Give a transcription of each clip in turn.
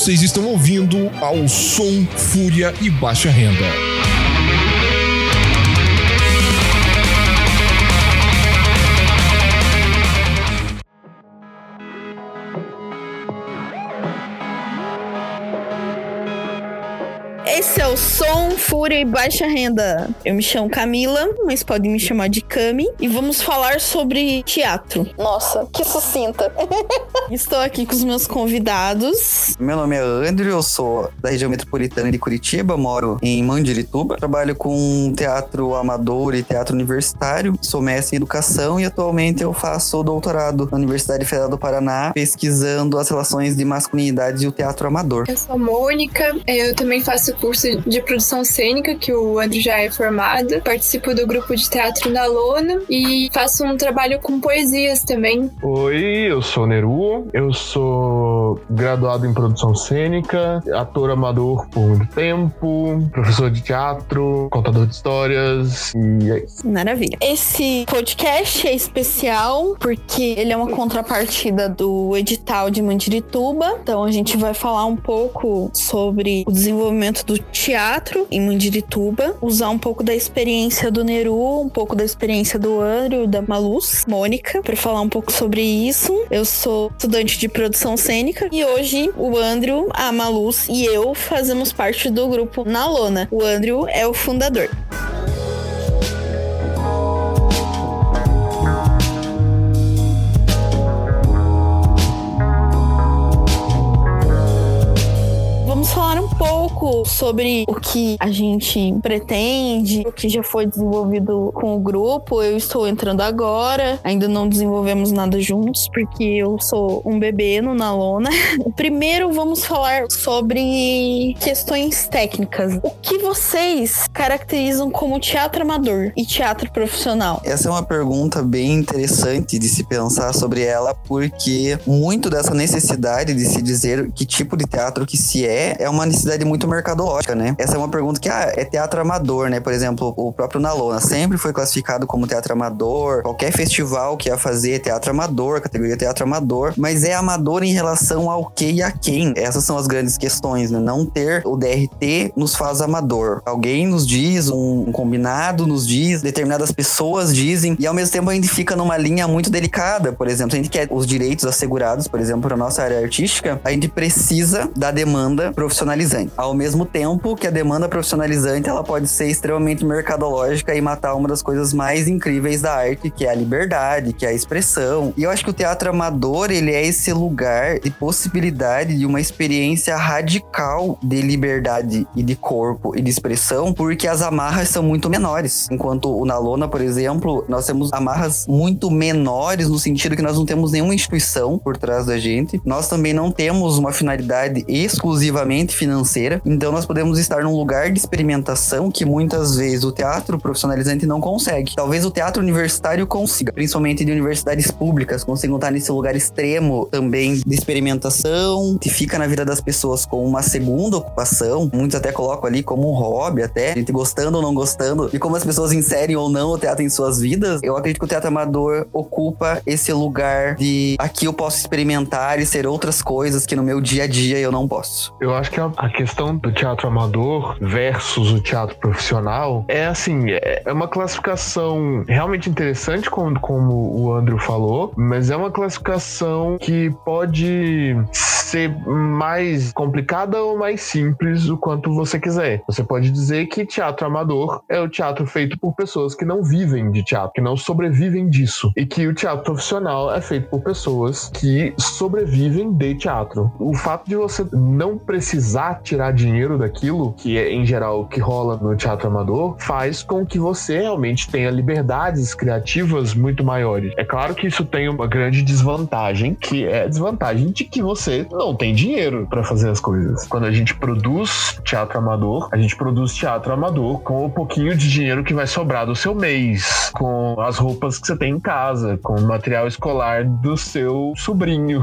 vocês estão ouvindo ao som Fúria e Baixa Renda. Som, Fúria e Baixa Renda. Eu me chamo Camila, mas podem me chamar de Cami. E vamos falar sobre teatro. Nossa, que sucinta. Estou aqui com os meus convidados. Meu nome é Andrew, eu sou da região metropolitana de Curitiba, moro em Mandirituba. Trabalho com teatro amador e teatro universitário. Sou mestre em educação e atualmente eu faço doutorado na Universidade Federal do Paraná, pesquisando as relações de masculinidade e o teatro amador. Eu sou a Mônica, eu também faço curso de produção cênica, que o Andrew já é formado. Participo do grupo de teatro na Lona e faço um trabalho com poesias também. Oi, eu sou Neru, eu sou graduado em produção cênica, ator amador por muito tempo, professor de teatro, contador de histórias e é isso. Maravilha. Esse podcast é especial porque ele é uma contrapartida do edital de Mandirituba. Então a gente vai falar um pouco sobre o desenvolvimento do teatro em Mandirituba, usar um pouco da experiência do Neru, um pouco da experiência do Andrew, da Maluz, Mônica, para falar um pouco sobre isso. Eu sou estudante de produção cênica e hoje o Andrew, a Maluz e eu fazemos parte do grupo Na Lona. O Andrew é o fundador. Pouco sobre o que a gente pretende, o que já foi desenvolvido com o grupo. Eu estou entrando agora, ainda não desenvolvemos nada juntos, porque eu sou um bebê no Nalona. Primeiro, vamos falar sobre questões técnicas. O que vocês caracterizam como teatro amador e teatro profissional? Essa é uma pergunta bem interessante de se pensar sobre ela, porque muito dessa necessidade de se dizer que tipo de teatro que se é, é uma necessidade muito mercadológica, né? Essa é uma pergunta que ah, é teatro amador, né? Por exemplo, o próprio Nalona sempre foi classificado como teatro amador, qualquer festival que ia fazer é teatro amador, categoria teatro amador, mas é amador em relação ao que e a quem. Essas são as grandes questões, né? Não ter o DRT nos faz amador. Alguém nos diz, um, combinado nos diz, determinadas pessoas dizem, e ao mesmo tempo a gente fica numa linha muito delicada. Por exemplo, a gente quer os direitos assegurados, por exemplo, para nossa área artística, a gente precisa da demanda profissionalizante. Ao mesmo tempo que a demanda profissionalizante ela pode ser extremamente mercadológica e matar uma das coisas mais incríveis da arte, que é a liberdade, que é a expressão. E eu acho que o teatro amador, ele é esse lugar de possibilidade de uma experiência radical de liberdade e de corpo e de expressão, porque as amarras são muito menores. Enquanto o na lona, por exemplo, nós temos amarras muito menores no sentido que nós não temos nenhuma instituição por trás da gente. Nós também não temos uma finalidade exclusivamente financeira. Então nós podemos estar num lugar de experimentação que muitas vezes o teatro profissionalizante não consegue. Talvez o teatro universitário consiga, principalmente de universidades públicas, consigam estar nesse lugar extremo também de experimentação, que fica na vida das pessoas com uma segunda ocupação. Muitos até colocam ali como um hobby, até, a gente gostando ou não gostando, e como as pessoas inserem ou não o teatro em suas vidas. Eu acredito que o teatro amador ocupa esse lugar de aqui eu posso experimentar e ser outras coisas que no meu dia a dia eu não posso. Eu acho que a, a questão do teatro amador versus o teatro profissional é assim, é, uma classificação realmente interessante, como, como o Andrew falou, mas é uma classificação que pode ser mais complicada ou mais simples o quanto você quiser. Você pode dizer que teatro amador é o teatro feito por pessoas que não vivem de teatro, que não sobrevivem disso, e que o teatro profissional é feito por pessoas que sobrevivem de teatro. O fato de você não precisar tirar dinheiro daquilo, que é em geral o que rola no teatro amador, faz com que você realmente tenha liberdades criativas muito maiores. É claro que isso tem uma grande desvantagem, que é a desvantagem de que você não tem dinheiro para fazer as coisas. Quando a gente produz teatro amador, a gente produz teatro amador com o pouquinho de dinheiro que vai sobrar do seu mês, com as roupas que você tem em casa, com o material escolar do seu sobrinho.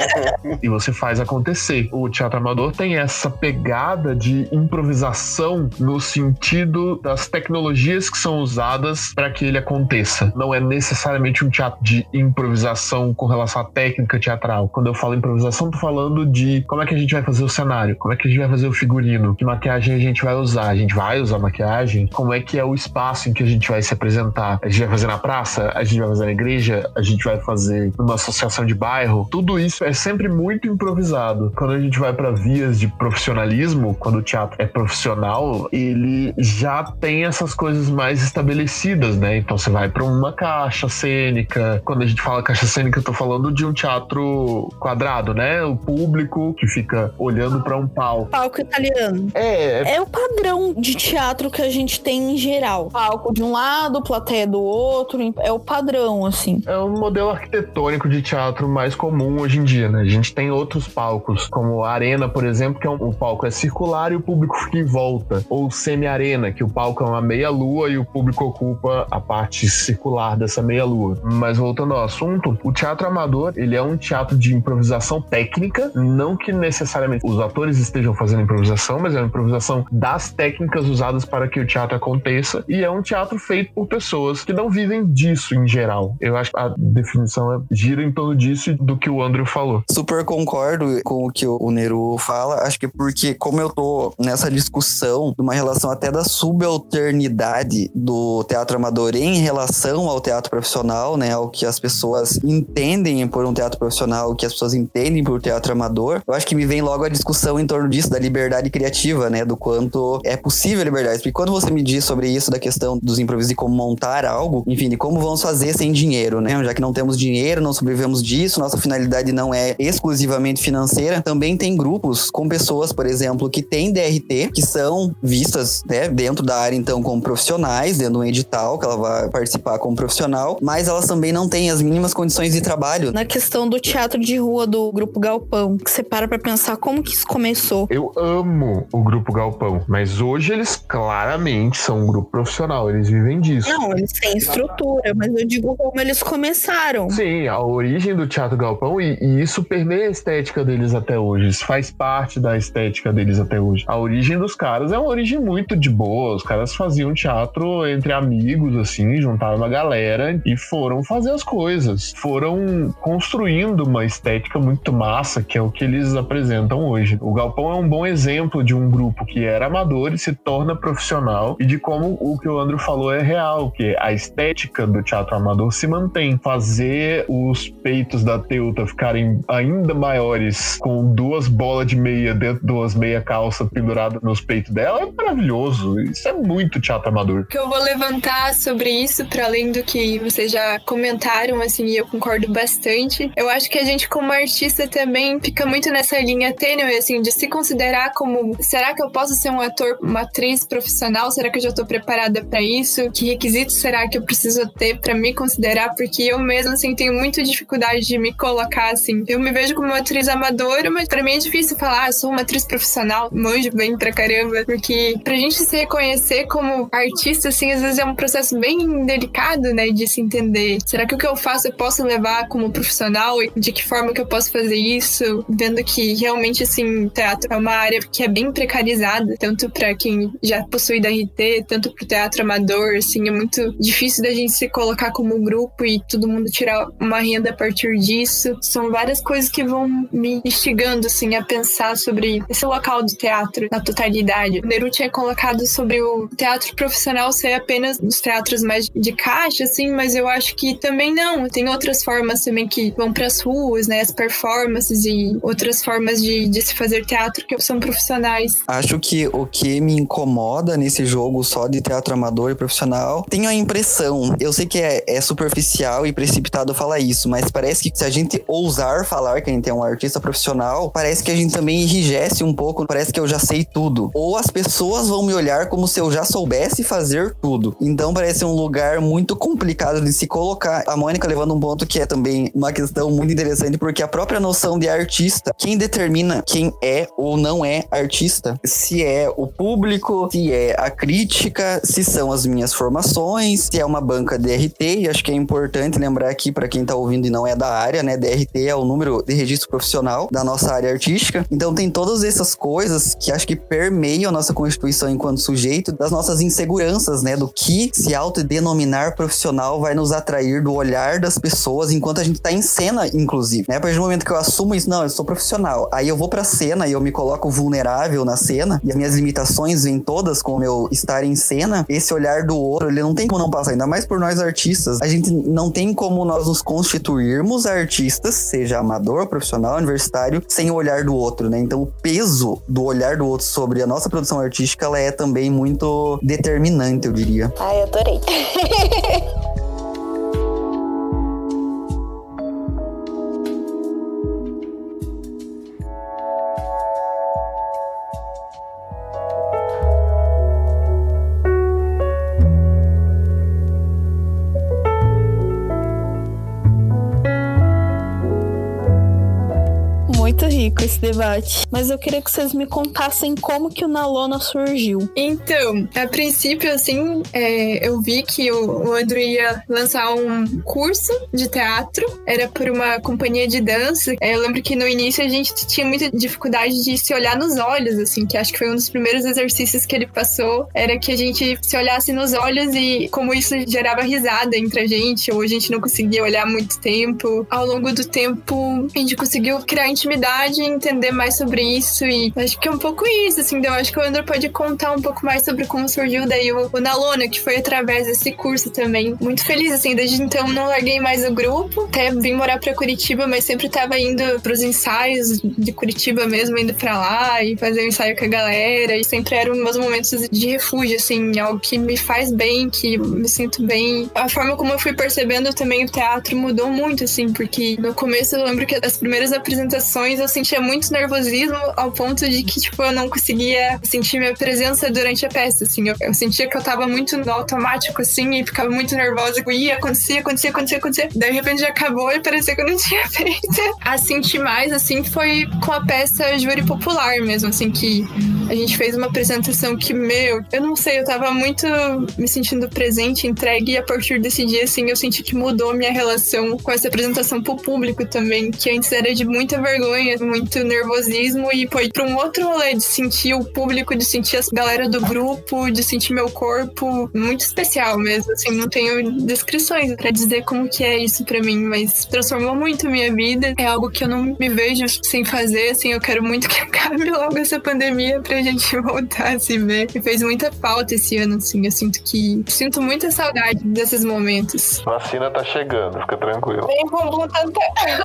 e você faz acontecer. O teatro amador tem essa pegada de improvisação no sentido das tecnologias que são usadas para que ele aconteça. Não é necessariamente um teatro de improvisação com relação à técnica teatral. Quando eu falo improvisação, tô falando falando de como é que a gente vai fazer o cenário, como é que a gente vai fazer o figurino, que maquiagem a gente vai usar, a gente vai usar maquiagem, como é que é o espaço em que a gente vai se apresentar, a gente vai fazer na praça, a gente vai fazer na igreja, a gente vai fazer numa associação de bairro, tudo isso é sempre muito improvisado. Quando a gente vai para vias de profissionalismo, quando o teatro é profissional, ele já tem essas coisas mais estabelecidas, né? Então você vai para uma caixa cênica. Quando a gente fala caixa cênica, eu tô falando de um teatro quadrado, né? O público que fica olhando para um palco. Palco italiano. É, É o padrão de teatro que a gente tem em geral. Palco de um lado, plateia do outro. É o padrão, assim. é um modelo arquitetônico de teatro mais comum hoje em dia, né? A gente tem outros palcos, como a Arena, por exemplo, que é um, o palco é circular e o público fica em volta. Ou semi-arena, que o palco é uma meia-lua e o público ocupa a parte circular dessa meia-lua. Mas voltando ao assunto, o teatro amador, ele é um teatro de improvisação técnica, não que necessariamente os atores estejam fazendo improvisação, mas é uma improvisação das técnicas usadas para que o teatro aconteça, e é um teatro feito por pessoas que não vivem disso em geral. Eu acho que a definição é, gira em torno disso e do que o Andrew falou. Super concordo com o que o Neru fala. Acho que porque, como eu tô nessa discussão de uma relação até da subalternidade do teatro amador em relação ao teatro profissional, né? Ao que as pessoas entendem por um teatro profissional, o que as pessoas entendem por teatro amador, eu acho que me vem logo a discussão em torno disso, da liberdade criativa, né? Do quanto é possível a liberdade. Porque quando você me diz sobre isso, da questão dos improvisos e como montar algo, enfim, de como vamos fazer sem dinheiro, né? Já que não temos dinheiro, não sobrevivemos disso, nossa finalidade não é exclusivamente financeira. Também tem grupos com pessoas, por exemplo, que têm DRT, que são vistas né, dentro da área, então, como profissionais, dentro de um edital, que ela vai participar como profissional, mas elas também não têm as mínimas condições de trabalho. Na questão do teatro de rua do Grupo Galpão, que você para pra pensar como que isso começou. Eu amo o Grupo Galpão, mas hoje eles claramente são um grupo profissional, eles vivem disso. Não, eles têm estrutura, mas eu digo como eles começaram. Sim, a origem do Teatro Galpão e, e isso permeia a estética deles até hoje. Isso faz parte da estética deles até hoje. A origem dos caras é uma origem muito de boa. Os caras faziam teatro entre amigos, assim, juntaram uma galera e foram fazer as coisas. Foram construindo uma estética muito massa, que é o que eles apresentam hoje. O Galpão é um bom exemplo de um grupo que era amador e se torna profissional e de como o que o Andrew falou é real, que a estética do teatro amador se mantém. Fazer os peitos da Teuta ficarem ainda maiores com duas bolas de meia dentro de umas meia calça penduradas nos peitos dela é maravilhoso. Isso é muito teatro amador. O que eu vou levantar sobre isso, para além do que vocês já comentaram, assim, e eu concordo bastante, eu acho que a gente, como artista, também fica muito nessa linha tênue, assim, de se considerar como: será que eu posso ser um ator, uma atriz profissional? Será que eu já tô preparada para isso? Que requisitos será que eu preciso ter para me considerar? Porque eu mesma, assim, tenho muita dificuldade de me colocar, assim. Eu me vejo como uma atriz amadora, mas para mim é difícil falar, ah, sou uma atriz profissional, manjo bem pra caramba, porque pra gente se reconhecer como artista, assim, às vezes é um processo bem delicado, né, de se entender. Será que o que eu faço eu posso levar como profissional de que forma que eu posso fazer isso? Vendo que realmente, assim, teatro é uma área que é bem precarizada, tanto pra quem já possui DRT, tanto pro teatro amador, assim, é muito difícil da gente se colocar como grupo e todo mundo tirar uma renda a partir disso. São várias coisas que vão me instigando, assim, a pensar sobre esse local do teatro na totalidade. O Neru tinha colocado sobre o teatro profissional ser apenas os teatros mais de caixa, assim, mas eu acho que também não. Tem outras formas também que vão pras ruas, né? As performances e outras formas de, de se fazer teatro que são profissionais. Acho que o que me incomoda nesse jogo só de teatro amador e profissional, tenho a impressão, eu sei que é, é superficial e precipitado falar isso, mas parece que se a gente ousar falar que a gente é um artista profissional, parece que a gente também enrijece um pouco, parece que eu já sei tudo. Ou as pessoas vão me olhar como se eu já soubesse fazer tudo. Então parece um lugar muito complicado de se colocar. A Mônica levando um ponto que é também uma questão muito interessante, porque a própria noção de artista, quem determina quem é ou não é artista, se é o público, se é a crítica, se são as minhas formações, se é uma banca DRT, e acho que é importante lembrar aqui para quem tá ouvindo e não é da área, né? DRT é o número de registro profissional da nossa área artística. Então tem todas essas coisas que acho que permeiam a nossa constituição enquanto sujeito, das nossas inseguranças, né? Do que se autodenominar profissional vai nos atrair do olhar das pessoas enquanto a gente tá em cena, inclusive. Né? A partir do momento que eu assumo isso. Não, eu sou profissional. Aí eu vou pra cena e eu me coloco vulnerável na cena e as minhas limitações vêm todas com o meu estar em cena. Esse olhar do outro, ele não tem como não passar, ainda mais por nós artistas. A gente não tem como nós nos constituirmos artistas, seja amador, profissional, universitário, sem o olhar do outro, né? Então o peso do olhar do outro sobre a nossa produção artística, ela é também muito determinante, eu diria. Ai, adorei. Rico esse debate. Mas eu queria que vocês me contassem como que o Nalona surgiu. Então, a princípio, assim, é, eu vi que o, o ia lançar um curso de teatro. Era por uma companhia de dança. É, eu lembro que no início a gente tinha muita dificuldade de se olhar nos olhos, assim, que acho que foi um dos primeiros exercícios que ele passou. Era que a gente se olhasse nos olhos e como isso gerava risada entre a gente, ou a gente não conseguia olhar muito tempo. Ao longo do tempo, a gente conseguiu criar intimidade e entender mais sobre isso. E acho que é um pouco isso, assim. Então, acho que o André pode contar um pouco mais sobre como surgiu daí o, o Nalona, que foi através desse curso também. Muito feliz, assim. Desde então, não larguei mais o grupo. Até vim morar pra Curitiba, mas sempre tava indo pros ensaios de Curitiba mesmo, indo pra lá e fazer um ensaio com a galera. E sempre eram meus momentos de refúgio, assim. Algo que me faz bem, que me sinto bem. A forma como eu fui percebendo também o teatro mudou muito, assim, porque no começo eu lembro que as primeiras apresentações eu sentia muito nervosismo ao ponto de que, tipo, eu não conseguia sentir minha presença durante a peça, assim. Eu, eu sentia que eu tava muito no automático, assim, e ficava muito nervosa. E ia, acontecia, acontecia, acontecia, acontecia. Daí, de repente, já acabou e parecia que eu não tinha feito. A sentir mais, assim, foi com a peça Júri Popular mesmo, assim, que a gente fez uma apresentação que, meu, eu não sei, eu tava muito me sentindo presente, entregue, e a partir desse dia, assim, eu senti que mudou minha relação com essa apresentação pro público também, que antes era de muita vergonha, muito nervosismo, e foi pra um outro rolê de sentir o público, de sentir a galera do grupo, de sentir meu corpo, muito especial mesmo, assim, não tenho descrições para dizer como que é isso para mim, mas transformou muito minha vida, é algo que eu não me vejo sem fazer, assim, eu quero muito que acabe logo essa pandemia pra gente voltar a se ver. E fez muita falta esse ano, assim. Eu sinto que. Sinto muita saudade desses momentos. Vacina tá chegando, fica tranquilo. Bem.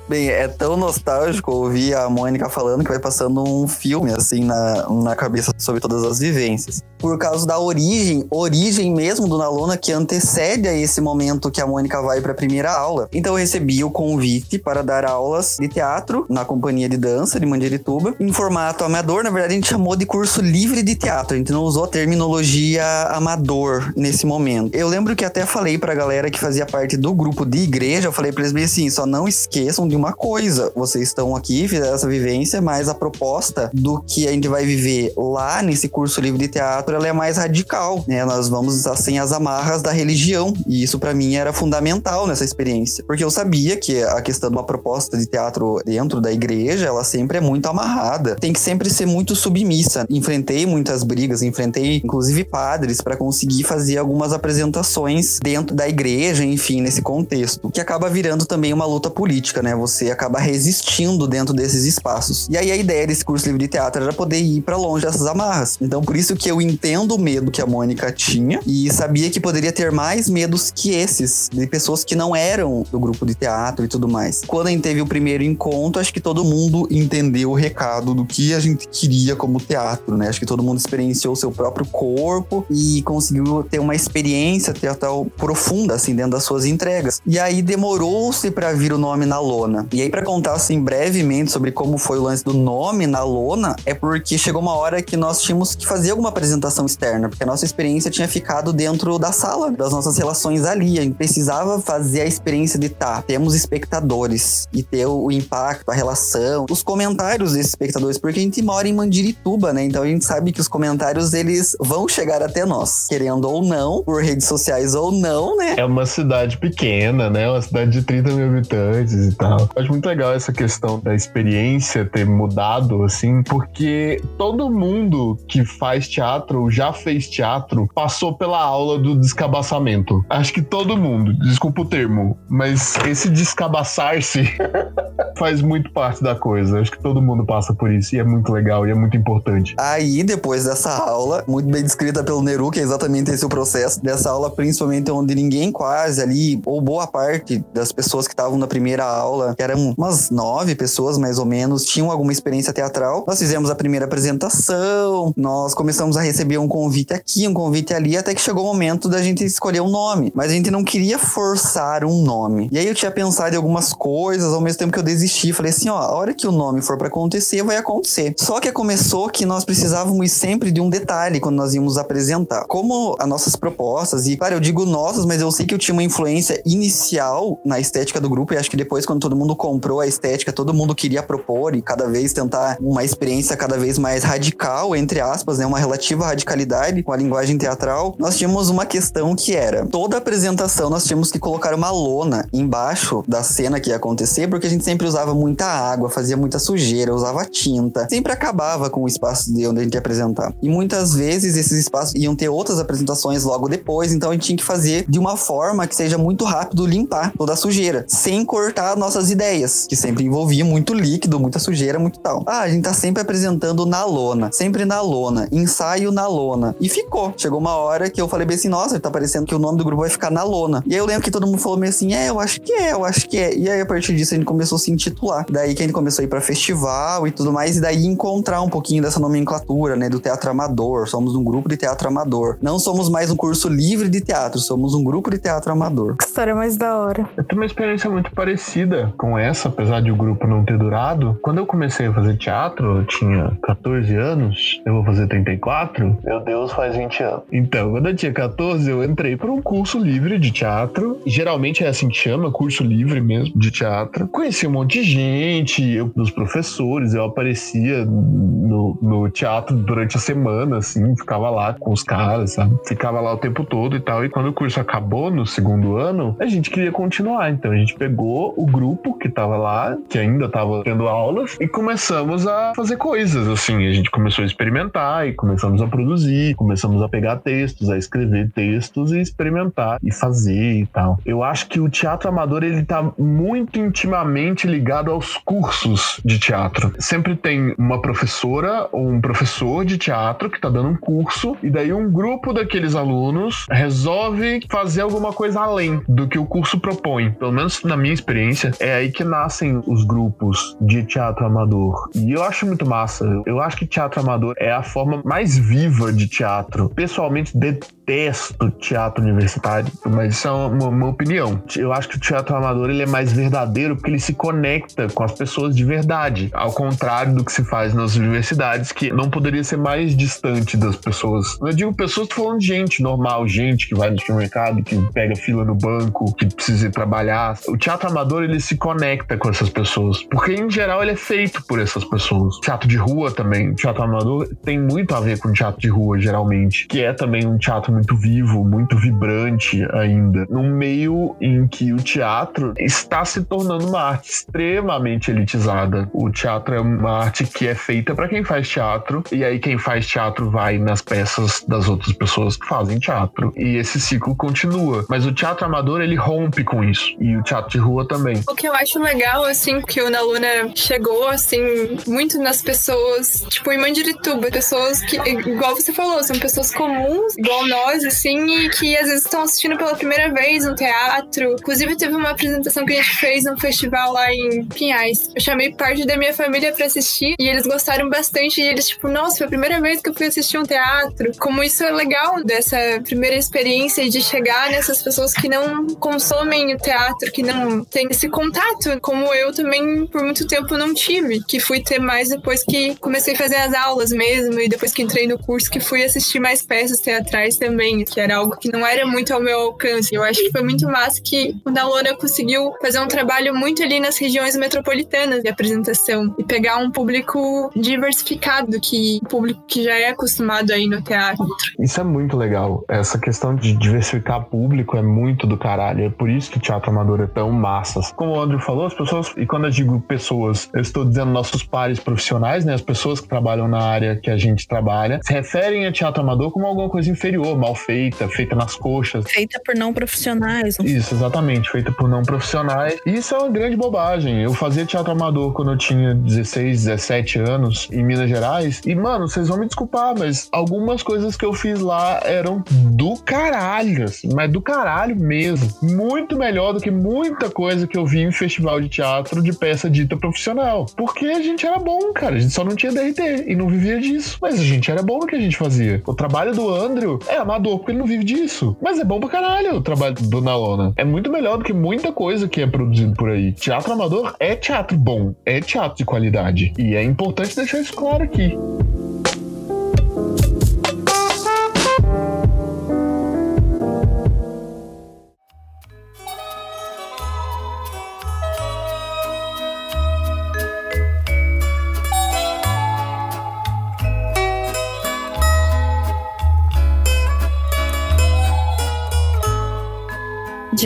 Bem, é tão nostálgico ouvir a Mônica falando que vai passando um filme, assim, na, na cabeça sobre todas as vivências. Por causa da origem, origem mesmo do Nalona que antecede a esse momento que a Mônica vai pra primeira aula. Então eu recebi o convite para dar aulas de teatro na companhia de dança de Mandirituba, em formato amador. Na verdade, a gente chamou de curso livre de teatro. A gente não usou a terminologia amador nesse momento. Eu lembro que até falei pra galera que fazia parte do grupo de igreja, eu falei pra eles bem assim, só não esqueçam de uma coisa. Vocês estão aqui, fizeram essa vivência, mas a proposta do que a gente vai viver lá nesse curso livre de teatro, ela é mais radical, né? Nós vamos assim as amarras da religião, e isso para mim era fundamental nessa experiência, porque eu sabia que a questão de uma proposta de teatro dentro da igreja, ela sempre é muito amarrada. Tem que sempre ser muito submissa. Enfrentei muitas brigas, enfrentei inclusive padres para conseguir fazer algumas apresentações dentro da igreja, enfim, nesse contexto, que acaba virando também uma luta política, né? Você acaba resistindo dentro desses espaços. E aí a ideia desse curso livre de teatro era poder ir para longe dessas amarras. Então por isso que eu entendo o medo que a Mônica tinha e sabia que poderia ter mais medos que esses de pessoas que não eram do grupo de teatro e tudo mais. Quando a gente teve o primeiro encontro, acho que todo mundo entendeu o recado do que a gente queria como teatro, né? Acho que todo mundo experienciou o seu próprio corpo e conseguiu ter uma experiência teatral profunda, assim, dentro das suas entregas. E aí demorou-se para vir o nome na lona. E aí, para contar, assim, brevemente sobre como foi o lance do nome na lona, é porque chegou uma hora que nós tínhamos que fazer alguma apresentação externa, porque a nossa experiência tinha ficado dentro da sala, das nossas relações ali. A gente precisava fazer a experiência de tá, temos espectadores e ter o impacto, a relação, os comentários desses espectadores, porque a gente mora em Mandirituba, né? Então a gente sabe que os comentários eles vão chegar até nós, querendo ou não, por redes sociais ou não, né? É uma cidade pequena, né? Uma cidade de 30 mil habitantes e tal. Eu acho muito legal essa questão da experiência ter mudado, assim, porque todo mundo que faz teatro, já fez teatro, passou pela aula do descabaçamento. Acho que todo mundo, desculpa o termo, mas esse descabaçar-se faz muito parte da coisa. Acho que todo mundo passa por isso e é muito legal e é muito importante. Aí, depois dessa aula, muito bem descrita pelo Neru, que é exatamente esse o processo, dessa aula, principalmente onde ninguém quase ali, ou boa parte das pessoas que estavam na primeira aula, que eram umas nove pessoas mais ou menos, tinham alguma experiência teatral. Nós fizemos a primeira apresentação, nós começamos a receber um convite aqui, um convite ali, até que chegou o momento da gente escolher um nome. Mas a gente não queria forçar um nome. E aí eu tinha pensado em algumas coisas, ao mesmo tempo que eu desisti, falei assim, ó, a hora que o nome for para acontecer, vai acontecer. Só que começou que nós precisávamos sempre de um detalhe quando nós íamos apresentar. Como as nossas propostas, e claro, eu digo nossas, mas eu sei que eu tinha uma influência inicial na estética do grupo, e acho que depois, quando todo mundo comprou a estética, todo mundo queria propor e cada vez tentar uma experiência cada vez mais radical, entre aspas, né? Uma relativa radicalidade com a linguagem teatral. Nós tínhamos uma questão que era: toda apresentação nós tínhamos que colocar uma lona embaixo da cena que ia acontecer, porque a gente sempre usava muita água, fazia muita sujeira, usava tinta, sempre acabava com o espaço de onde a gente ia apresentar. E muitas vezes esses espaços iam ter outras apresentações logo depois, então a gente tinha que fazer de uma forma que seja muito rápido limpar toda a sujeira, sem cortar nossas ideias, que sempre envolvia muito líquido, muita sujeira, muito tal. Ah, a gente tá sempre apresentando na lona, sempre na lona, ensaio na lona. E ficou. Chegou uma hora que eu falei bem assim, nossa, tá parecendo que o nome do grupo vai ficar na lona. E aí eu lembro que todo mundo falou meio assim, é, eu acho que é, eu acho que é. E aí a partir disso a gente começou a se intitular. Daí que a gente começou a ir pra festival e tudo mais, e daí encontrar um pouquinho dessa nomenclatura, né, do teatro amador. Somos um grupo de teatro amador. Não somos mais um curso livre de teatro, somos um grupo de teatro amador. Que história mais da hora. Eu tenho uma experiência muito parecida com essa, apesar de o grupo não ter durado. Quando eu comecei a fazer teatro, eu tinha 14 anos, eu vou fazer 34. Meu Deus, faz 20 anos. Então, quando eu tinha 14, eu entrei para um curso livre de teatro. Geralmente é assim que chama, curso livre mesmo de teatro. Conheci um monte de gente, eu, dos professores, eu aparecia no, no teatro durante a semana, assim, ficava lá com os caras, sabe? Ficava lá o tempo todo e tal. E quando o curso acabou no segundo ano, a gente queria continuar. Então a gente pegou o grupo que tava lá, que ainda tava tendo aulas, e começamos a fazer coisas, assim. A gente começou a experimentar e começamos a produzir, começamos a pegar textos, a escrever textos e experimentar e fazer e tal. Eu acho que o teatro amador, ele tá muito intimamente ligado aos cursos de teatro. Sempre tem uma professora ou um professor de teatro que tá dando um curso, e daí um grupo daqueles alunos resolve fazer alguma coisa além do que o curso propõe. Pelo menos na minha experiência, é aí que nascem os grupos de teatro amador. E eu acho muito massa. Eu acho que teatro amador é a forma mais viva de teatro. Pessoalmente, detesto teatro universitário, mas isso é uma, uma opinião. Eu acho que o teatro amador ele é mais verdadeiro porque ele se conecta com as pessoas de verdade, ao contrário do que se faz nas universidades, que não poderia ser mais distante das pessoas. Eu digo pessoas, tô falando de gente normal, gente que vai no supermercado, que pega fila no banco, que precisa ir trabalhar. O teatro amador ele se conecta com essas pessoas, porque em geral ele é feito por essas pessoas. Teatro de rua também, teatro amador tem muito a ver com teatro de rua geralmente, que é também um teatro muito vivo, muito vibrante ainda, num meio em que o teatro está se tornando uma arte extremamente elitizada. O teatro é uma arte que é feita para quem faz teatro, e aí quem faz teatro vai nas peças das outras pessoas que fazem teatro. E esse ciclo continua. Mas o teatro amador, ele rompe com isso. E o teatro de rua também. O que eu acho legal, assim, que o Naluna chegou, assim, muito nas pessoas, tipo, em Mandirituba, pessoas que, igual você falou, são pessoas comuns, igual nós, assim, e que às vezes estão assistindo pela primeira vez no teatro. Inclusive, teve uma apresentação que a gente fez num festival lá em Pinhais. Eu chamei parte da minha família pra assistir e eles gostaram bastante. E eles, tipo, nossa, foi a primeira vez que eu fui assistir um teatro. Como isso é legal dessa primeira experiência de chegar nessas pessoas que não consomem o teatro, que não têm esse contato, como eu também por muito tempo não tive, que fui ter mais depois que comecei a fazer as aulas mesmo e depois que entrei no curso que fui assistir mais peças teatrais também, que era algo que não era muito ao meu alcance. Eu acho que foi muito massa que o Dalona conseguiu fazer um trabalho muito ali nas regiões metropolitanas de apresentação e pegar um público diversificado que o público que já é acostumado aí no teatro. Isso é muito legal. Essa questão de diversificar público é muito do caralho. É por isso que teatro amador é tão massas. Como o Andrew falou, as pessoas, e quando eu digo pessoas, eu estou dizendo nossos pares profissionais, né? As pessoas que trabalham na área que a gente trabalha, se referem a teatro amador como alguma coisa inferior, mal feita, feita nas coxas. Feita por não profissionais. Isso, exatamente, feita por não profissionais. E isso é uma grande bobagem. Eu fazia teatro amador quando eu tinha 16, 17 anos em Minas Gerais. E, mano, vocês vão me desculpar, mas algumas coisas que eu fiz lá eram do caralho, assim, mas do caralho mesmo. Muito melhor do que muita coisa que eu vi em festival de teatro de peça dita profissional. Porque a gente era bom, cara. A gente só não tinha DRT e não vivia disso. Mas a gente era bom no que a gente fazia. O trabalho do Andrew é amador porque ele não vive disso. Mas é bom pra caralho o trabalho do Nalona. É muito melhor do que muita coisa que é produzido por aí. Teatro amador é teatro bom, é teatro de qualidade. E é importante deixar isso claro aqui.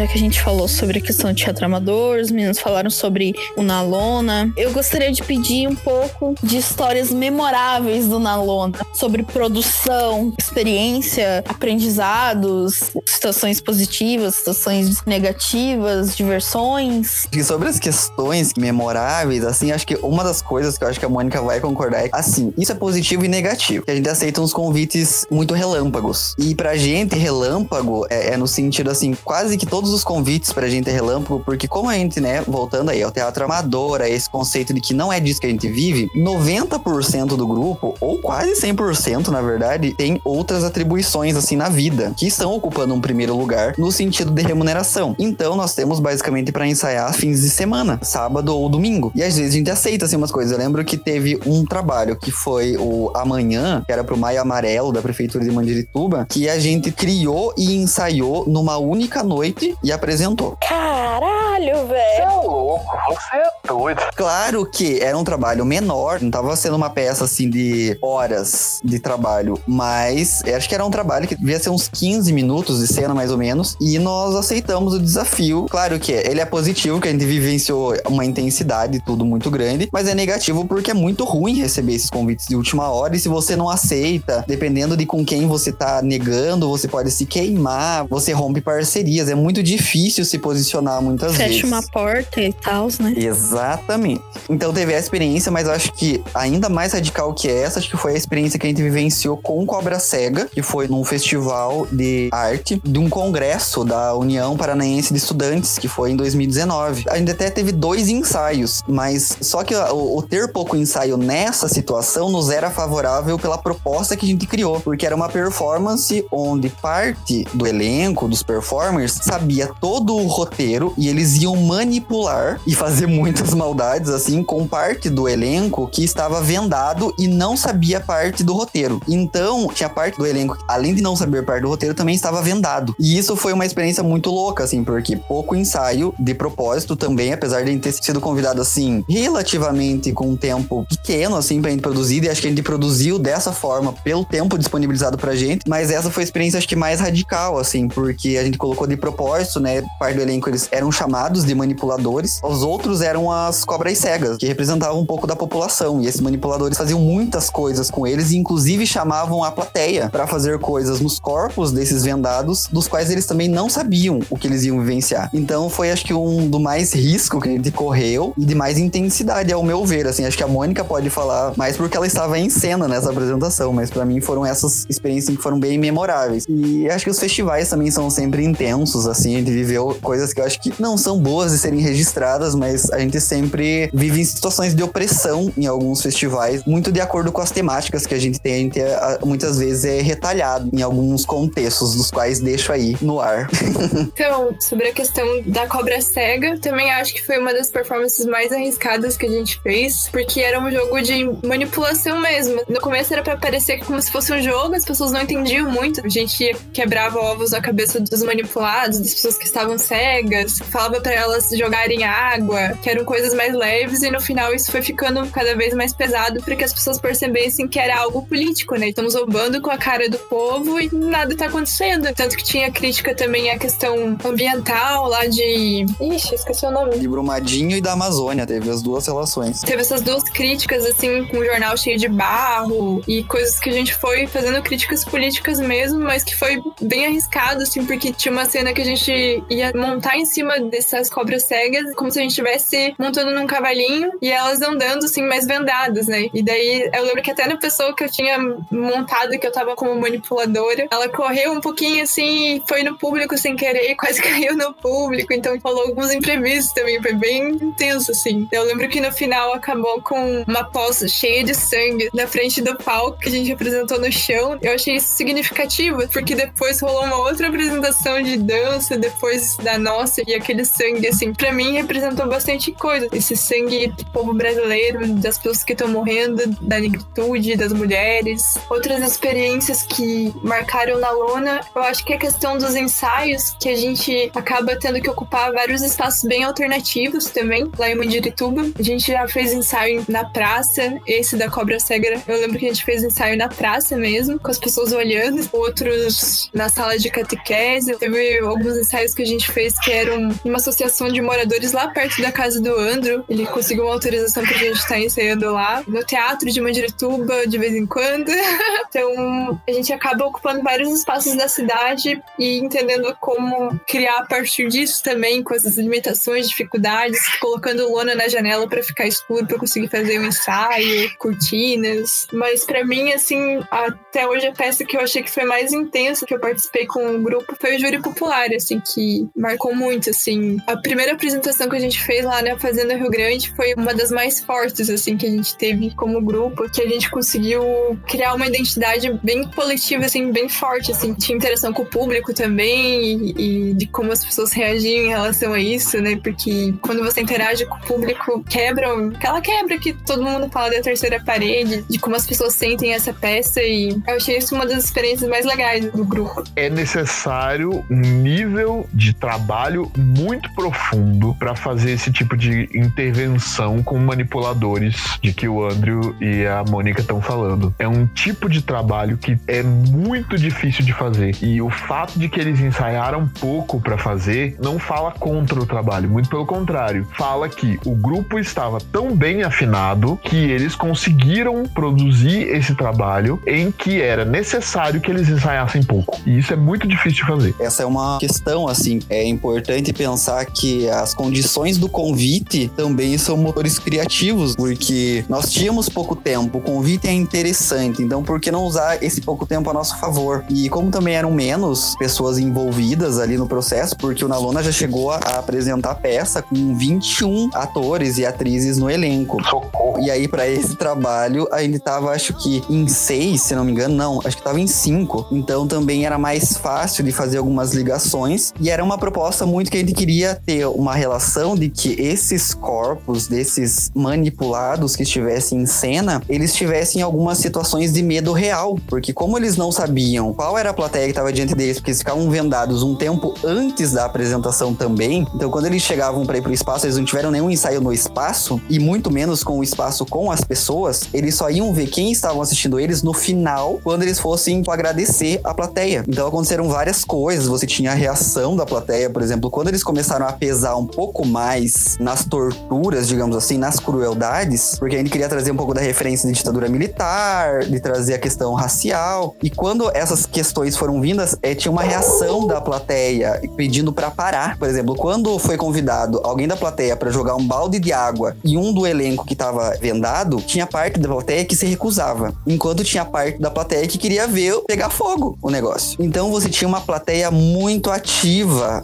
Já que a gente falou sobre a questão de teatro amador, os meninos falaram sobre o Nalona. Eu gostaria de pedir um pouco de histórias memoráveis do Nalona, sobre produção, experiência, aprendizados, situações positivas, situações negativas, diversões. E sobre as questões memoráveis, assim, acho que uma das coisas que eu acho que a Mônica vai concordar é, assim, isso é positivo e negativo. Que a gente aceita uns convites muito relâmpagos. E pra gente, relâmpago é, é no sentido, assim, quase que todos os convites pra gente relâmpago, porque como a gente, né, voltando aí ao teatro amador, a esse conceito de que não é disso que a gente vive, 90% do grupo, ou quase 100% na verdade, tem outras atribuições assim na vida, que estão ocupando um primeiro lugar no sentido de remuneração. Então nós temos basicamente para ensaiar fins de semana, sábado ou domingo. E às vezes a gente aceita assim umas coisas. Eu lembro que teve um trabalho que foi o Amanhã, que era pro Maio Amarelo da prefeitura de Mandirituba, que a gente criou e ensaiou numa única noite e apresentou. Caralho, Você é velho. louco, você é doido. Claro que era um trabalho menor, não tava sendo uma peça assim de horas de trabalho, mas acho que era um trabalho que devia ser uns 15 minutos de cena mais ou menos, e nós aceitamos o desafio. Claro que ele é positivo, que a gente vivenciou uma intensidade e tudo muito grande, mas é negativo porque é muito ruim receber esses convites de última hora, e se você não aceita, dependendo de com quem você tá negando, você pode se queimar, você rompe parcerias, é muito difícil se posicionar muitas vezes. Fecha uma porta e tal, né? Exatamente. Então teve a experiência, mas acho que ainda mais radical que essa, acho que foi a experiência que a gente vivenciou com Cobra Cega, que foi num festival de arte de um congresso da União Paranaense de Estudantes, que foi em 2019. A gente até teve dois ensaios, mas só que o, o ter pouco ensaio nessa situação nos era favorável pela proposta que a gente criou, porque era uma performance onde parte do elenco, dos performers, sabia todo o roteiro e eles iam manipular e fazer muitas maldades, assim, com parte do elenco que estava vendado e não sabia parte do roteiro. Então, tinha parte do elenco, que, além de não saber parte do roteiro, também estava vendado. E isso foi uma experiência muito louca, assim, porque pouco ensaio de propósito também, apesar de ter sido convidado, assim, relativamente com um tempo pequeno, assim, pra gente produzir, e acho que a gente produziu dessa forma pelo tempo disponibilizado pra gente, mas essa foi a experiência, acho que mais radical, assim, porque a gente colocou de propósito, né, parte do elenco, eles eram chamados de manipuladores, os outros eram as cobras cegas, que representavam um pouco da população, e esses manipuladores faziam muitas coisas com eles, e inclusive chamavam a plateia para fazer coisas nos corpos desses vendados, dos quais eles também não sabiam o que eles iam vivenciar. Então foi, acho que, um do mais risco que a gente correu e de mais intensidade, ao meu ver, assim, acho que a Mônica pode falar mais porque ela estava em cena nessa apresentação, mas para mim foram essas experiências que foram bem memoráveis. E acho que os festivais também são sempre intensos, assim, a gente viveu coisas que eu acho que não são boas de serem registradas, mas a gente sempre vive em situações de opressão em alguns festivais, muito de acordo com as temáticas que a gente tem. A gente é, muitas vezes é retalhado em alguns contextos, dos quais deixo aí no ar. então, sobre a questão da cobra cega, também acho que foi uma das performances mais arriscadas que a gente fez, porque era um jogo de manipulação mesmo. No começo era para parecer como se fosse um jogo, as pessoas não entendiam muito. A gente quebrava ovos na cabeça dos manipulados, das pessoas que estavam cegas, falava para elas jogarem água, que eram coisas mais leves, e no final isso foi ficando cada vez mais pesado porque as pessoas percebessem que era algo político, né? Estamos roubando com a cara do povo e nada tá acontecendo. Tanto que tinha crítica também à questão ambiental lá de. Ixi, esqueci o nome. De Brumadinho e da Amazônia, teve as duas relações. Teve essas duas críticas, assim, com o jornal cheio de barro e coisas que a gente foi fazendo críticas políticas mesmo, mas que foi bem arriscado, assim, porque tinha uma cena que a gente ia montar em cima dessas cobras cegas, como se a gente estivesse montando num cavalinho e elas andando, assim, mais vendadas, né? E daí eu lembro que até na pessoa que eu tinha montado, que eu tava como manipuladora, ela correu um pouquinho assim foi no público sem querer, quase caiu no público, então falou alguns imprevistos também, foi bem intenso, assim. Eu lembro que no final acabou com uma poça cheia de sangue na frente do palco que a gente apresentou no chão. Eu achei isso significativo, porque depois rolou uma outra apresentação de dança, depois da nossa, e aquele sangue, assim, para mim representou bastante coisa. Esse sangue do povo brasileiro, das pessoas que estão morrendo, da negritude, das mulheres. Outras experiências que marcaram na lona, eu acho que a questão dos ensaios, que a gente acaba tendo que ocupar vários espaços bem alternativos também, lá em Mandirituba. A gente já fez ensaio na praça, esse da Cobra Cega, eu lembro que a gente fez ensaio na praça mesmo, com as pessoas olhando, outros na sala de catequese. Teve alguns ensaios que a gente fez que eram uma associação de moradores lá perto da casa do Andro. Ele conseguiu uma autorização pra gente estar ensaiando lá. No teatro de Mandirituba, de vez em quando. então, a gente acaba ocupando vários espaços da cidade e entendendo como criar a partir disso também, com essas limitações, dificuldades, colocando lona na janela para ficar escuro, para conseguir fazer um ensaio, cortinas. Mas para mim, assim, até hoje a peça que eu achei que foi mais intensa, que eu participei com o grupo, foi o Júri Popular, assim, que marcou muito, assim. A primeira apresentação que a gente fez lá na Fazenda Rio Grande foi uma das mais fortes, assim, que a gente teve como grupo, que a gente conseguiu criar uma identidade bem coletiva, assim, bem forte, assim. Tinha interação com o público também e, e de como as pessoas reagiam em relação a isso, né? Porque quando você interage com o público, quebra aquela quebra que todo mundo fala da terceira parede, de como as pessoas sentem essa peça e eu achei isso uma das experiências mais legais do grupo. É necessário um nível de trabalho muito profundo para fazer esse tipo de intervenção com manipuladores de que o Andrew e a Mônica estão falando. É um tipo de trabalho que é muito difícil de fazer e o fato de que eles ensaiaram pouco para fazer não fala contra o trabalho, muito pelo contrário, fala que o grupo estava tão bem afinado que eles conseguiram produzir esse trabalho em que era necessário que eles ensaiassem pouco. E isso é muito difícil de fazer. Essa é uma questão, assim, é importante pensar que as condições do convite também são motores criativos, porque nós tínhamos pouco tempo, o convite é interessante, então por que não usar esse pouco tempo a nosso favor? E como também eram menos pessoas envolvidas ali no processo, porque o Nalona já chegou a apresentar a peça com 21 atores e atrizes no elenco. Socorro. E aí, para esse trabalho, a gente tava, acho que em seis, se não me engano, não, acho que tava em cinco. Então também era mais fácil de fazer algumas ligações. E era uma proposta muito que a gente queria ter uma relação de que esses corpos, desses manipulados que estivessem em cena, eles tivessem algumas situações de medo real. Porque como eles não sabiam qual era a plateia que estava diante deles, porque eles ficavam vendados um tempo antes da apresentação também. Então, quando eles chegavam para ir pro espaço, eles não tiveram nenhum ensaio no espaço, e muito menos com o espaço com as pessoas, eles só iam ver quem estavam assistindo eles no final, quando eles fossem agradecer a plateia. Então aconteceram várias coisas. Você tinha a reação da plateia, por exemplo, quando eles começaram a pesar um pouco mais nas torturas, digamos assim, nas crueldades, porque a gente queria trazer um pouco da referência de ditadura militar, de trazer a questão racial. E quando essas questões foram vindas, é, tinha uma reação da plateia pedindo para parar. Por exemplo, quando foi convidado alguém da plateia para jogar um balde de água e um do elenco que tava vendado, tinha parte da plateia que se recusava, enquanto tinha parte da plateia que queria ver pegar fogo o negócio. Então você tinha uma plateia muito ativa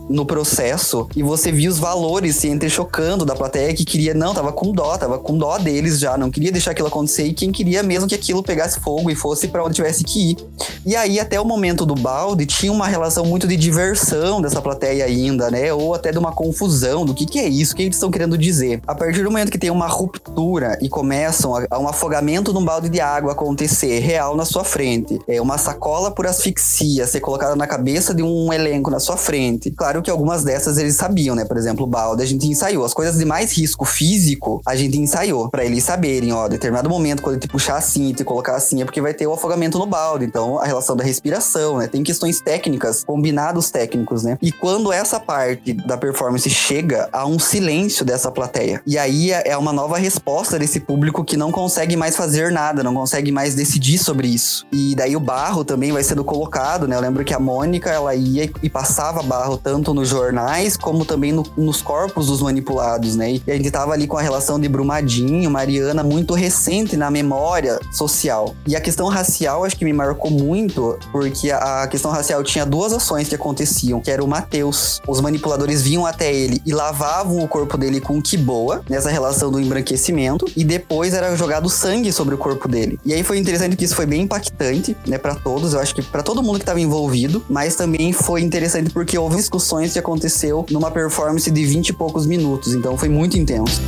no processo e você via os valores se entrechocando da plateia que queria, não, tava com dó, tava com dó deles já, não queria deixar aquilo acontecer e quem queria mesmo que aquilo pegasse fogo e fosse para onde tivesse que ir. E aí, até o momento do balde, tinha uma relação muito de diversão dessa plateia ainda, né? Ou até de uma confusão do que, que é isso, o que eles estão querendo dizer. A partir do momento que tem uma ruptura e começam a, a um afogamento num balde de água acontecer real na sua frente, é uma sacola por asfixia ser colocada na cabeça de um elenco na sua frente. Claro que algumas dessas eles sabiam, né? Por exemplo, o balde a gente ensaiou. As coisas de mais risco físico a gente ensaiou para eles saberem, ó, determinado momento quando te puxar assim e te colocar assim é porque vai ter o afogamento no balde. Então, a relação da respiração, né? Tem questões técnicas, combinados técnicos, né? E quando essa parte da performance chega a um silêncio dessa plateia. E aí é, é uma nova resposta desse público que não consegue mais fazer nada, não consegue mais decidir sobre isso. E daí o barro também vai sendo colocado, né? Eu lembro que a Mônica, ela ia e passava barro tanto nos jornais como também no, nos corpos dos manipulados, né? E a gente tava ali com a relação de Brumadinho, Mariana, muito recente na memória social. E a questão racial acho que me marcou muito, porque a questão racial tinha duas ações que aconteciam, que era o Mateus. Os manipuladores vinham até ele e lavavam o corpo dele com quiboa, nessa relação do embranquecimento, e depois era jogado sangue sobre o corpo dele. E aí foi interessante que isso foi bem impactante, né, para todos, eu acho que para todo mundo que estava envolvido, mas também foi interessante porque houve discussões que aconteceu numa performance de 20 e poucos minutos, então foi muito intenso.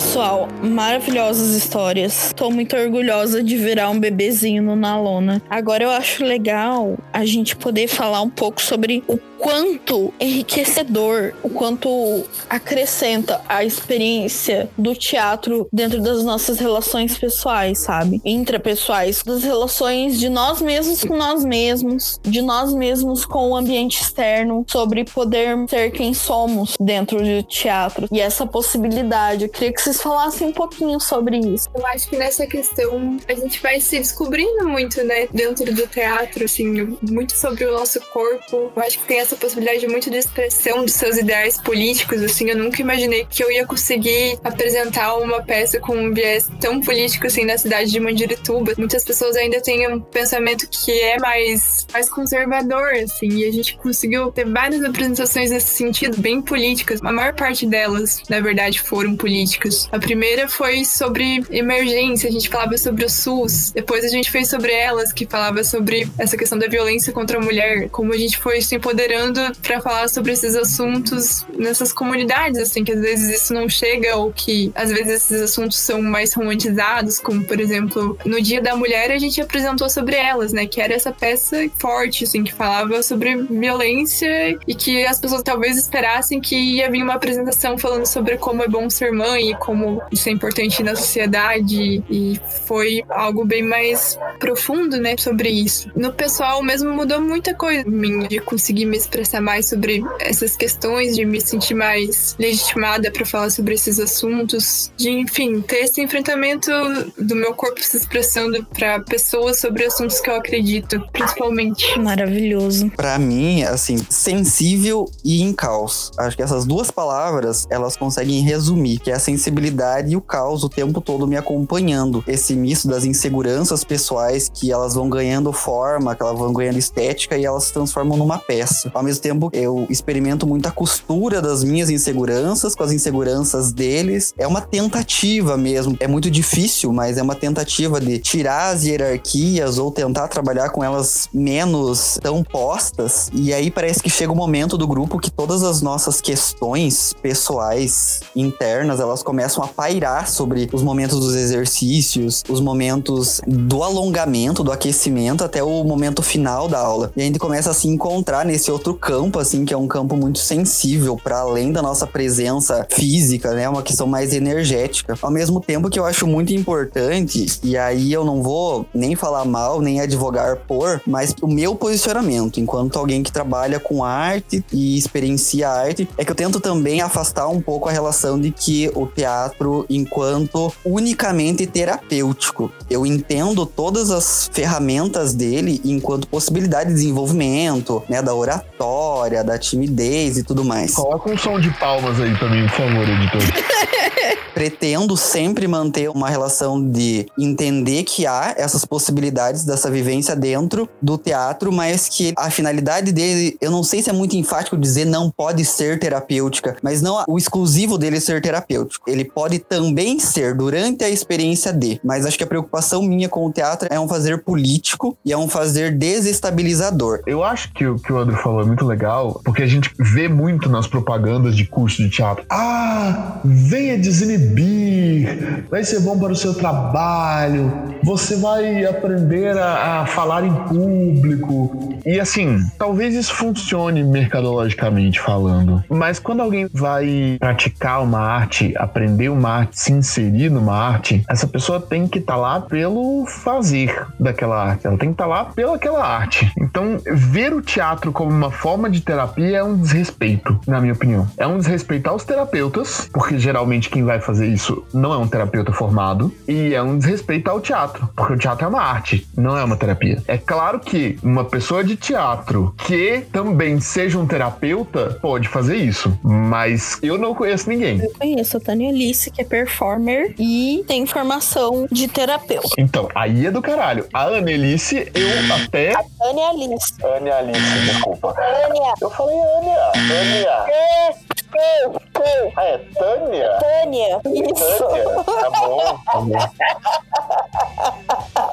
Pessoal, maravilhosas histórias. Tô muito orgulhosa de virar um bebezinho no Nalona. Agora eu acho legal a gente poder falar um pouco sobre o quanto enriquecedor, o quanto acrescenta a experiência do teatro dentro das nossas relações pessoais, sabe? Intrapessoais, das relações de nós mesmos com nós mesmos, de nós mesmos com o ambiente externo, sobre poder ser quem somos dentro do teatro. E essa possibilidade, eu queria que vocês falassem um pouquinho sobre isso. Eu acho que nessa questão a gente vai se descobrindo muito, né, dentro do teatro, assim, muito sobre o nosso corpo. Eu acho que tem essa essa possibilidade muito de expressão dos seus ideais políticos, assim, eu nunca imaginei que eu ia conseguir apresentar uma peça com um viés tão político, assim, na cidade de Mandirituba. Muitas pessoas ainda têm um pensamento que é mais, mais conservador, assim, e a gente conseguiu ter várias apresentações nesse sentido, bem políticas. A maior parte delas, na verdade, foram políticas. A primeira foi sobre emergência, a gente falava sobre o SUS. Depois a gente fez sobre elas, que falava sobre essa questão da violência contra a mulher, como a gente foi se empoderando para falar sobre esses assuntos nessas comunidades, assim, que às vezes isso não chega ou que às vezes esses assuntos são mais romantizados, como por exemplo, no Dia da Mulher a gente apresentou sobre elas, né, que era essa peça forte, assim, que falava sobre violência e que as pessoas talvez esperassem que ia vir uma apresentação falando sobre como é bom ser mãe e como isso é importante na sociedade e foi algo bem mais profundo, né, sobre isso. No pessoal mesmo mudou muita coisa minha de conseguir me expressar mais sobre essas questões, de me sentir mais legitimada para falar sobre esses assuntos, de, enfim, ter esse enfrentamento do meu corpo se expressando para pessoas sobre assuntos que eu acredito, principalmente. Maravilhoso. Para mim, assim, sensível e em caos. Acho que essas duas palavras, elas conseguem resumir, que é a sensibilidade e o caos o tempo todo me acompanhando. Esse misto das inseguranças pessoais que elas vão ganhando forma, que elas vão ganhando estética e elas se transformam numa peça. Ao mesmo tempo, eu experimento muita costura das minhas inseguranças com as inseguranças deles. É uma tentativa mesmo. É muito difícil, mas é uma tentativa de tirar as hierarquias ou tentar trabalhar com elas menos tão postas. E aí parece que chega o momento do grupo que todas as nossas questões pessoais internas, elas começam a pairar sobre os momentos dos exercícios, os momentos do alongamento, do aquecimento até o momento final da aula. E a gente começa a se encontrar nesse outro campo, assim, que é um campo muito sensível para além da nossa presença física, né? Uma questão mais energética. Ao mesmo tempo que eu acho muito importante, e aí eu não vou nem falar mal, nem advogar por, mas o meu posicionamento, enquanto alguém que trabalha com arte e experiencia arte, é que eu tento também afastar um pouco a relação de que o teatro, enquanto unicamente terapêutico, eu entendo todas as ferramentas dele enquanto possibilidade de desenvolvimento, né, da oratória oratória, da timidez e tudo mais. Coloca um som de palmas aí também, por favor, editor. Pretendo sempre manter uma relação de entender que há essas possibilidades dessa vivência dentro do teatro, mas que a finalidade dele, eu não sei se é muito enfático dizer não pode ser terapêutica, mas não o exclusivo dele ser terapêutico. Ele pode também ser durante a experiência de, mas acho que a preocupação minha com o teatro é um fazer político e é um fazer desestabilizador. Eu acho que o que o André falou é muito legal, porque a gente vê muito nas propagandas de curso de teatro. Ah, venha desinibir, vai ser bom para o seu trabalho, você vai aprender a, a falar em público. E assim, talvez isso funcione mercadologicamente falando, mas quando alguém vai praticar uma arte, aprender uma arte, se inserir numa arte, essa pessoa tem que estar tá lá pelo fazer daquela arte, ela tem que estar tá lá pelaquela arte. Então, ver o teatro como uma forma de terapia é um desrespeito, na minha opinião. É um desrespeito aos terapeutas, porque geralmente quem vai fazer isso não é um terapeuta formado, e é um desrespeito ao teatro, porque o teatro é uma arte, não é uma terapia. É claro que uma pessoa de teatro que também seja um terapeuta pode fazer isso, mas eu não conheço ninguém. Eu conheço a Tânia Alice, que é performer e tem formação de terapeuta. Então, aí é do caralho. A Annelice, eu até. A Tânia Alice. Tânia Alice, desculpa. Tânia. Eu falei Ania. Ania. É. Ah, é Tânia? Tânia. Tânia. Tá bom. Tá bom.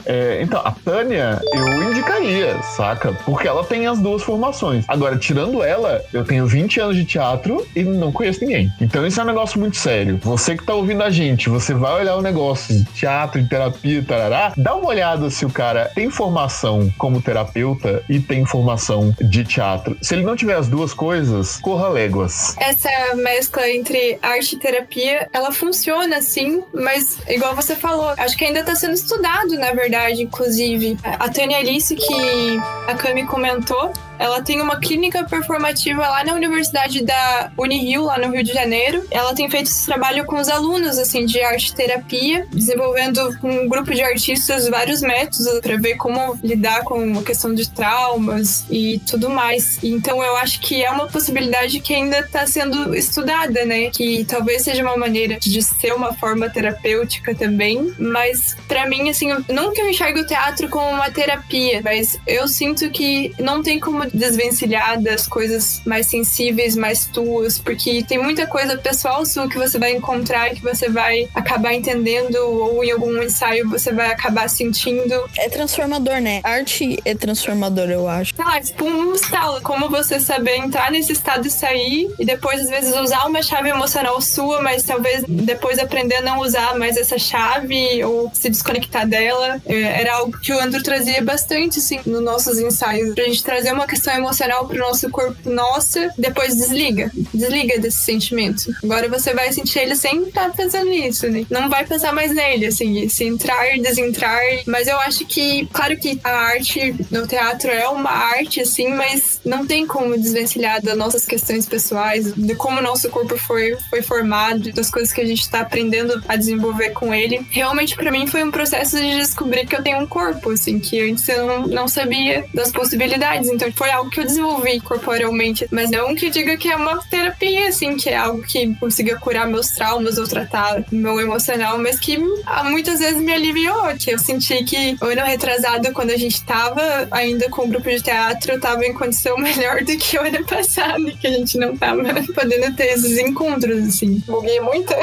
É, então, a Tânia, eu indicaria, saca? Porque ela tem as duas formações. Agora, tirando ela, eu tenho 20 anos de teatro e não conheço ninguém. Então, isso é um negócio muito sério. Você que tá ouvindo a gente, você vai olhar o negócio de teatro, de terapia, tarará, dá uma olhada se o cara tem formação como terapeuta e tem formação de teatro. Se ele não tiver as duas coisas, corra léguas. Essa mescla entre arte e terapia, ela funciona sim, mas igual você falou, acho que ainda tá sendo estudado, na verdade, inclusive. A Tânia Alice, que a Cami comentou, ela tem uma clínica performativa lá na Universidade da Unirio, lá no Rio de Janeiro. Ela tem feito esse trabalho com os alunos, assim, de arte terapia, desenvolvendo com um grupo de artistas vários métodos para ver como lidar com a questão de traumas e tudo mais. Então eu acho que é uma possibilidade que ainda está sendo estudada, né? Que talvez seja uma maneira de ser uma forma terapêutica também, mas para mim, assim, não que eu enxergue o teatro como uma terapia, mas eu sinto que não tem como desvencilhar das coisas mais sensíveis, mais tuas, porque tem muita coisa pessoal sua que você vai encontrar que você vai acabar entendendo, ou em algum ensaio você vai acabar sentindo. É transformador, né? Arte é transformador, eu acho. Sei lá, tipo um estalo, como você saber entrar nesse estado e sair, e depois, às vezes, usar uma chave emocional sua, mas talvez depois aprender a não usar mais essa chave, ou se desconectar dela. É, era algo que o Andrew trazia bastante, assim, nos nossos ensaios, pra gente trazer uma questão emocional pro nosso corpo, nossa, depois desliga. Desliga desse sentimento. Agora você vai sentir ele sem estar pensando nisso, né? Não vai pensar mais nele, assim, se entrar, desentrar. Mas eu acho que, claro que a arte no teatro é uma arte, assim, mas não tem como desvencilhar das nossas questões pessoais, de como o nosso corpo foi, foi formado, das coisas que a gente tá aprendendo a desenvolver com ele. Realmente, para mim, foi um processo de descobrir que eu tenho um corpo, assim, que antes eu não, não sabia das possibilidades. Então, foi foi algo que eu desenvolvi corporalmente, mas não que diga que é uma terapia, assim, que é algo que consiga curar meus traumas ou tratar meu emocional, mas que ah, muitas vezes me aliviou, que eu senti que ano retrasado, quando a gente tava ainda com o grupo de teatro, eu tava em condição melhor do que o ano passado, que a gente não tava podendo ter esses encontros, assim. Buguei muito.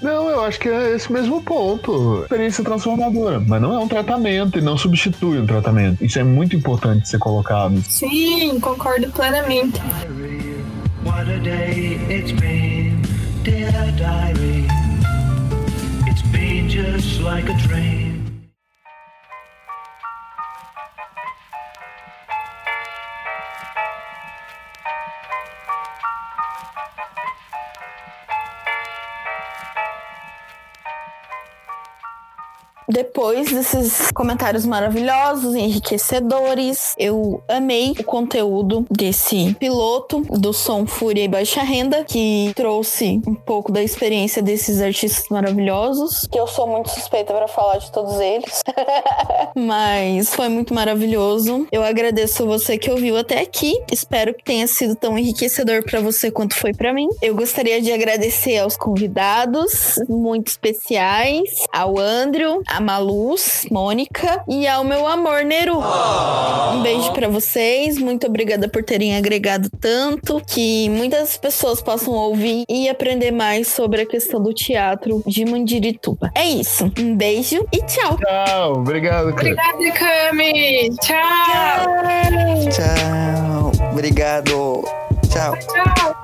Não, eu acho que é esse mesmo ponto. Experiência transformadora, mas não é um tratamento e não substitui um tratamento. Isso é muito importante ser colocado sabe? Sim, concordo plenamente. What a day it's been, dear diary. It's been just like a dream. Depois desses comentários maravilhosos, enriquecedores, eu amei o conteúdo desse piloto do Som Fúria e Baixa Renda, que trouxe um pouco da experiência desses artistas maravilhosos, que eu sou muito suspeita para falar de todos eles. Mas foi muito maravilhoso. Eu agradeço você que ouviu até aqui. Espero que tenha sido tão enriquecedor para você quanto foi para mim. Eu gostaria de agradecer aos convidados muito especiais, ao Andrew, a Maluz, Mônica e ao meu amor Neru. Um beijo para vocês. Muito obrigada por terem agregado tanto que muitas pessoas possam ouvir e aprender mais sobre a questão do teatro de Mandirituba. É isso. Um beijo e tchau. Tchau, obrigado, cara. Obrigada, Cami. Tchau. Tchau. Obrigado. Tchau. Tchau.